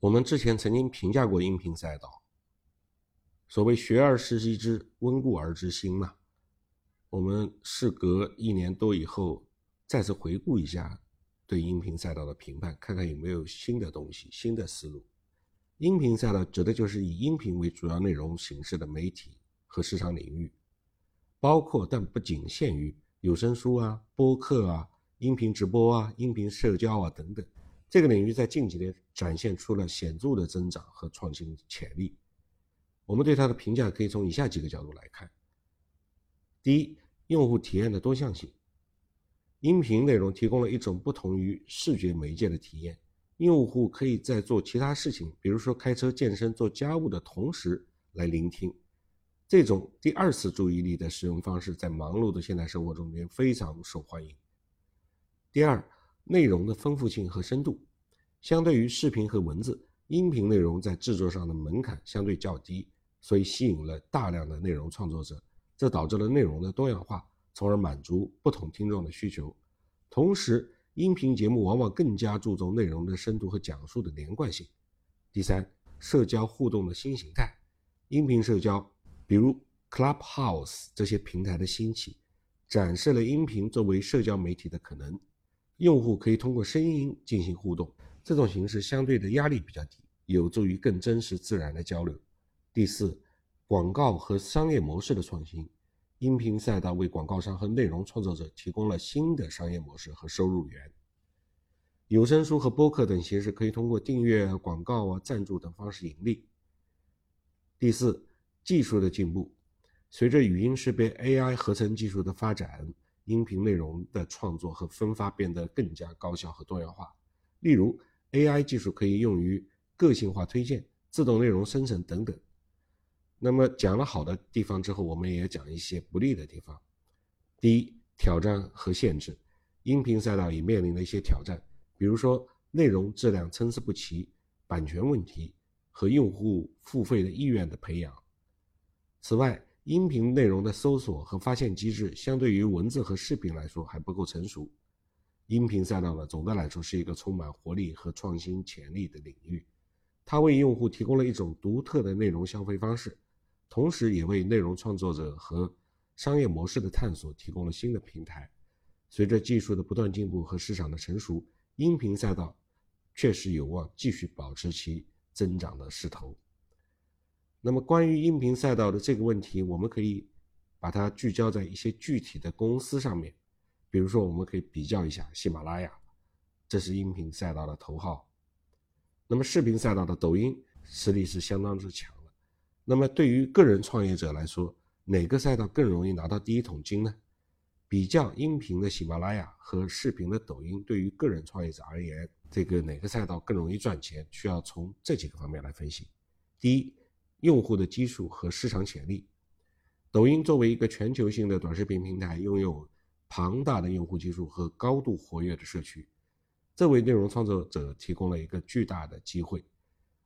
我们之前曾经评价过音频赛道，所谓学而时习之，温故而知新嘛。我们事隔一年多以后，再次回顾一下对音频赛道的评判，看看有没有新的东西、新的思路。音频赛道指的就是以音频为主要内容形式的媒体和市场领域，包括但不仅限于有声书啊、播客啊、音频直播啊、音频社交啊等等。这个领域在近几年展现出了显著的增长和创新潜力。我们对它的评价可以从以下几个角度来看：第一，用户体验的多样性。音频内容提供了一种不同于视觉媒介的体验，用户可以在做其他事情，比如说开车、健身、做家务的同时来聆听。这种第二次注意力的使用方式在忙碌的现代生活中间非常受欢迎。第二，内容的丰富性和深度，相对于视频和文字，音频内容在制作上的门槛相对较低，所以吸引了大量的内容创作者，这导致了内容的多样化，从而满足不同听众的需求。同时，音频节目往往更加注重内容的深度和讲述的连贯性。第三，社交互动的新形态，音频社交，比如 Clubhouse 这些平台的兴起，展示了音频作为社交媒体的可能。用户可以通过声音进行互动，这种形式相对的压力比较低，有助于更真实自然的交流。第四，广告和商业模式的创新，音频赛道为广告商和内容创作者提供了新的商业模式和收入源。有声书和播客等形式可以通过订阅、广告啊、赞助等方式盈利。第四，技术的进步，随着语音识别 AI 合成技术的发展。音频内容的创作和分发变得更加高效和多样化。例如，AI 技术可以用于个性化推荐、自动内容生成等等。那么，讲了好的地方之后，我们也讲一些不利的地方。第一，挑战和限制。音频赛道也面临了一些挑战，比如说内容质量参差不齐、版权问题和用户付费的意愿的培养。此外，音频内容的搜索和发现机制，相对于文字和视频来说还不够成熟。音频赛道呢，总的来说是一个充满活力和创新潜力的领域，它为用户提供了一种独特的内容消费方式，同时也为内容创作者和商业模式的探索提供了新的平台。随着技术的不断进步和市场的成熟，音频赛道确实有望继续保持其增长的势头。那么，关于音频赛道的这个问题，我们可以把它聚焦在一些具体的公司上面。比如说，我们可以比较一下喜马拉雅，这是音频赛道的头号。那么，视频赛道的抖音实力是相当之强的。那么，对于个人创业者来说，哪个赛道更容易拿到第一桶金呢？比较音频的喜马拉雅和视频的抖音，对于个人创业者而言，这个哪个赛道更容易赚钱？需要从这几个方面来分析。第一。用户的基数和市场潜力。抖音作为一个全球性的短视频平台，拥有庞大的用户基数和高度活跃的社区，这为内容创作者提供了一个巨大的机会。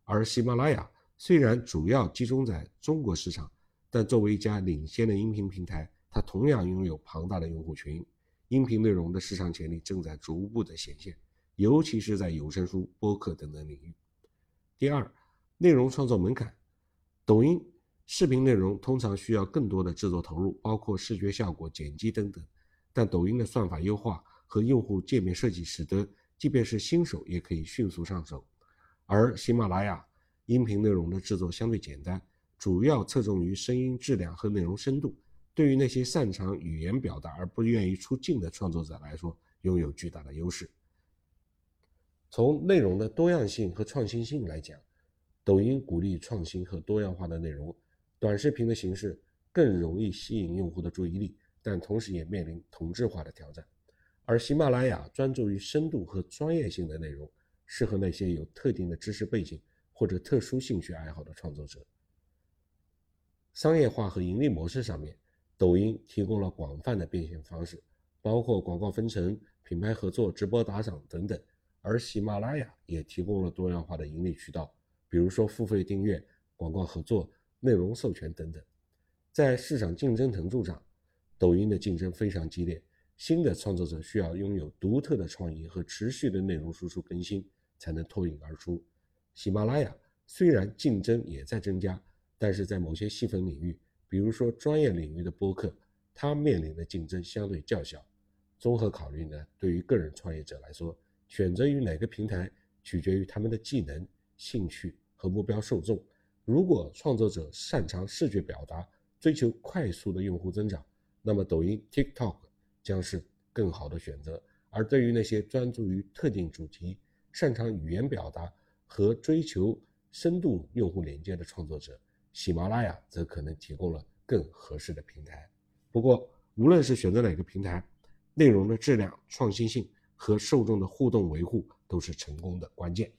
而喜马拉雅虽然主要集中在中国市场，但作为一家领先的音频平台，它同样拥有庞大的用户群。音频内容的市场潜力正在逐步的显现，尤其是在有声书、播客等等领域。第二，内容创作门槛。抖音视频内容通常需要更多的制作投入，包括视觉效果、剪辑等等。但抖音的算法优化和用户界面设计，使得即便是新手也可以迅速上手。而喜马拉雅音频内容的制作相对简单，主要侧重于声音质量和内容深度。对于那些擅长语言表达而不愿意出镜的创作者来说，拥有巨大的优势。从内容的多样性和创新性来讲。抖音鼓励创新和多样化的内容，短视频的形式更容易吸引用户的注意力，但同时也面临同质化的挑战。而喜马拉雅专注于深度和专业性的内容，适合那些有特定的知识背景或者特殊兴趣爱好的创作者。商业化和盈利模式上面，抖音提供了广泛的变现方式，包括广告分成、品牌合作、直播打赏等等，而喜马拉雅也提供了多样化的盈利渠道。比如说付费订阅、广告合作、内容授权等等，在市场竞争程度上，抖音的竞争非常激烈。新的创作者需要拥有独特的创意和持续的内容输出更新，才能脱颖而出。喜马拉雅虽然竞争也在增加，但是在某些细分领域，比如说专业领域的播客，它面临的竞争相对较小。综合考虑呢，对于个人创业者来说，选择于哪个平台取决于他们的技能、兴趣和目标受众。如果创作者擅长视觉表达，追求快速的用户增长，那么抖音、TikTok 将是更好的选择。而对于那些专注于特定主题、擅长语言表达和追求深度用户连接的创作者，喜马拉雅则可能提供了更合适的平台。不过，无论是选择哪个平台，内容的质量、创新性和受众的互动维护都是成功的关键。